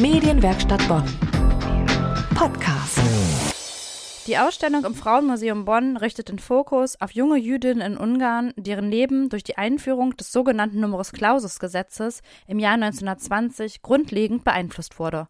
Medienwerkstatt Bonn. Podcast. Die Ausstellung im Frauenmuseum Bonn richtet den Fokus auf junge Jüdinnen in Ungarn, deren Leben durch die Einführung des sogenannten Numerus Clausus Gesetzes im Jahr 1920 grundlegend beeinflusst wurde.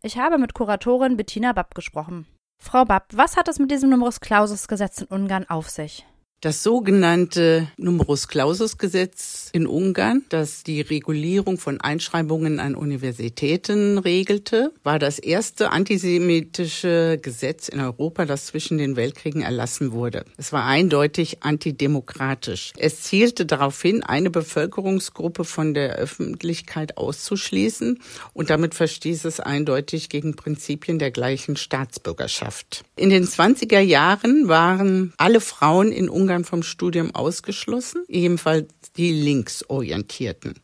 Ich habe mit Kuratorin Bettina Babb gesprochen. Frau Babb, was hat es mit diesem Numerus Clausus Gesetz in Ungarn auf sich? Das sogenannte Numerus Clausus Gesetz in Ungarn, das die Regulierung von Einschreibungen an Universitäten regelte, war das erste antisemitische Gesetz in Europa, das zwischen den Weltkriegen erlassen wurde. Es war eindeutig antidemokratisch. Es zielte darauf hin, eine Bevölkerungsgruppe von der Öffentlichkeit auszuschließen und damit verstieß es eindeutig gegen Prinzipien der gleichen Staatsbürgerschaft. In den 20er Jahren waren alle Frauen in Ungarn Ungarn vom Studium ausgeschlossen, ebenfalls die Linksorientierten.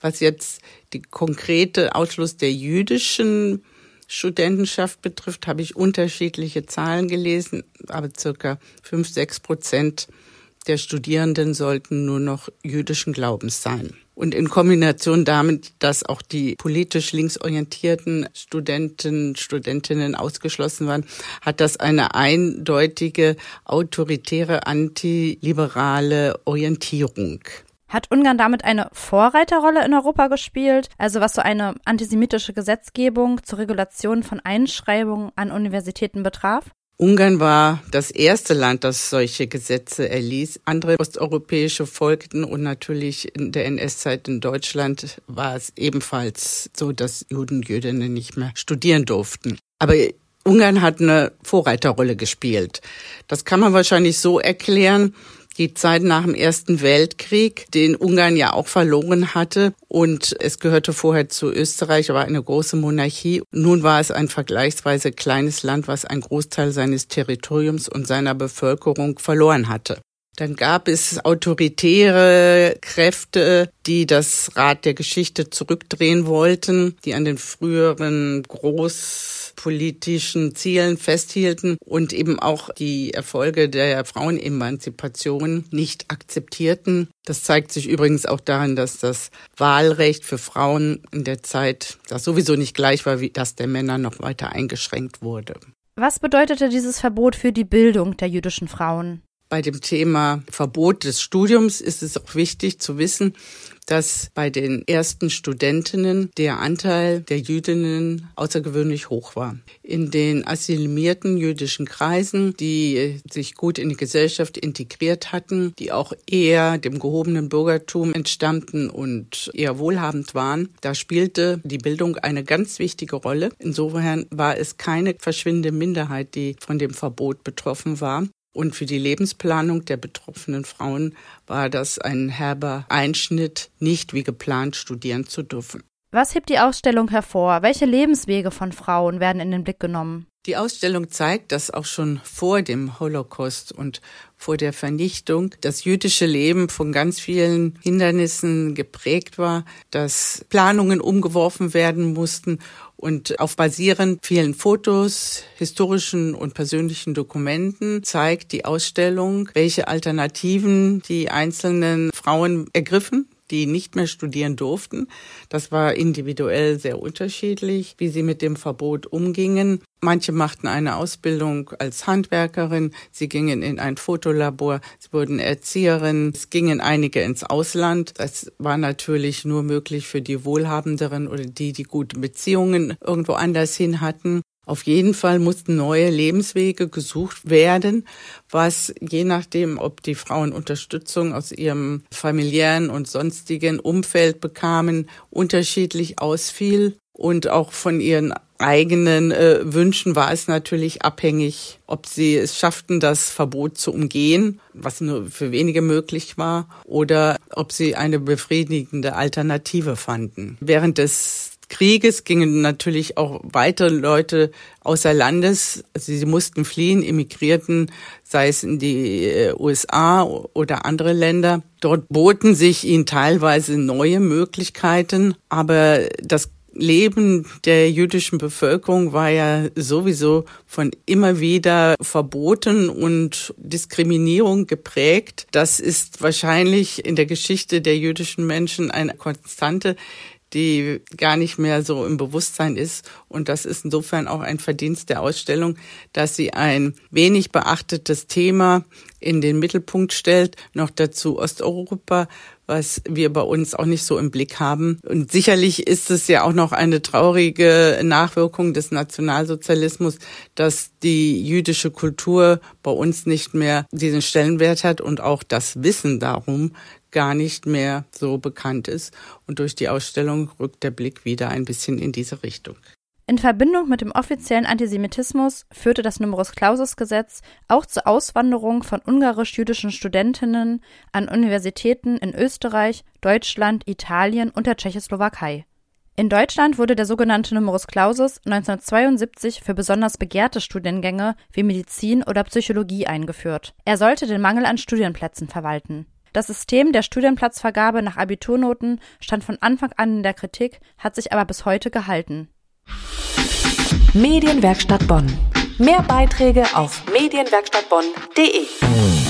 Was jetzt die konkrete Ausschluss der jüdischen Studentenschaft betrifft, habe ich unterschiedliche Zahlen gelesen, aber circa fünf, sechs Prozent der Studierenden sollten nur noch jüdischen Glaubens sein. Und in Kombination damit, dass auch die politisch linksorientierten Studenten, Studentinnen ausgeschlossen waren, hat das eine eindeutige autoritäre, antiliberale Orientierung. Hat Ungarn damit eine Vorreiterrolle in Europa gespielt, also was so eine antisemitische Gesetzgebung zur Regulation von Einschreibungen an Universitäten betraf? Ungarn war das erste Land, das solche Gesetze erließ. Andere osteuropäische folgten und natürlich in der NS-Zeit in Deutschland war es ebenfalls so, dass Juden Jüdinnen nicht mehr studieren durften. Aber Ungarn hat eine Vorreiterrolle gespielt. Das kann man wahrscheinlich so erklären, die Zeit nach dem Ersten Weltkrieg, den Ungarn ja auch verloren hatte. Und es gehörte vorher zu Österreich, war eine große Monarchie. Nun war es ein vergleichsweise kleines Land, was einen Großteil seines Territoriums und seiner Bevölkerung verloren hatte. Dann gab es autoritäre Kräfte, die das Rad der Geschichte zurückdrehen wollten, die an den früheren großpolitischen Zielen festhielten und eben auch die Erfolge der Frauenemanzipation nicht akzeptierten. Das zeigt sich übrigens auch daran, dass das Wahlrecht für Frauen in der Zeit, das sowieso nicht gleich war, wie das der Männer noch weiter eingeschränkt wurde. Was bedeutete dieses Verbot für die Bildung der jüdischen Frauen? Bei dem Thema Verbot des Studiums ist es auch wichtig zu wissen, dass bei den ersten Studentinnen der Anteil der Jüdinnen außergewöhnlich hoch war. In den assimilierten jüdischen Kreisen, die sich gut in die Gesellschaft integriert hatten, die auch eher dem gehobenen Bürgertum entstammten und eher wohlhabend waren, da spielte die Bildung eine ganz wichtige Rolle. Insofern war es keine verschwindende Minderheit, die von dem Verbot betroffen war. Und für die Lebensplanung der betroffenen Frauen war das ein herber Einschnitt, nicht wie geplant studieren zu dürfen. Was hebt die Ausstellung hervor? Welche Lebenswege von Frauen werden in den Blick genommen? Die Ausstellung zeigt, dass auch schon vor dem Holocaust und vor der Vernichtung das jüdische Leben von ganz vielen Hindernissen geprägt war, dass Planungen umgeworfen werden mussten und auf basierend vielen Fotos, historischen und persönlichen Dokumenten zeigt die Ausstellung, welche Alternativen die einzelnen Frauen ergriffen die nicht mehr studieren durften. Das war individuell sehr unterschiedlich, wie sie mit dem Verbot umgingen. Manche machten eine Ausbildung als Handwerkerin, sie gingen in ein Fotolabor, sie wurden Erzieherin, es gingen einige ins Ausland. Das war natürlich nur möglich für die Wohlhabenderen oder die, die gute Beziehungen irgendwo anders hin hatten. Auf jeden Fall mussten neue Lebenswege gesucht werden, was je nachdem, ob die Frauen Unterstützung aus ihrem familiären und sonstigen Umfeld bekamen, unterschiedlich ausfiel. Und auch von ihren eigenen äh, Wünschen war es natürlich abhängig, ob sie es schafften, das Verbot zu umgehen, was nur für wenige möglich war, oder ob sie eine befriedigende Alternative fanden. Während des Krieges gingen natürlich auch weitere Leute außer Landes. Also sie mussten fliehen, emigrierten, sei es in die äh, USA oder andere Länder. Dort boten sich ihnen teilweise neue Möglichkeiten, aber das Leben der jüdischen Bevölkerung war ja sowieso von immer wieder Verboten und Diskriminierung geprägt. Das ist wahrscheinlich in der Geschichte der jüdischen Menschen eine Konstante, die gar nicht mehr so im Bewusstsein ist. Und das ist insofern auch ein Verdienst der Ausstellung, dass sie ein wenig beachtetes Thema in den Mittelpunkt stellt, noch dazu Osteuropa, was wir bei uns auch nicht so im Blick haben. Und sicherlich ist es ja auch noch eine traurige Nachwirkung des Nationalsozialismus, dass die jüdische Kultur bei uns nicht mehr diesen Stellenwert hat und auch das Wissen darum gar nicht mehr so bekannt ist. Und durch die Ausstellung rückt der Blick wieder ein bisschen in diese Richtung. In Verbindung mit dem offiziellen Antisemitismus führte das Numerus Clausus Gesetz auch zur Auswanderung von ungarisch-jüdischen Studentinnen an Universitäten in Österreich, Deutschland, Italien und der Tschechoslowakei. In Deutschland wurde der sogenannte Numerus Clausus 1972 für besonders begehrte Studiengänge wie Medizin oder Psychologie eingeführt. Er sollte den Mangel an Studienplätzen verwalten. Das System der Studienplatzvergabe nach Abiturnoten stand von Anfang an in der Kritik, hat sich aber bis heute gehalten. Medienwerkstatt Bonn. Mehr Beiträge auf medienwerkstattbonn.de.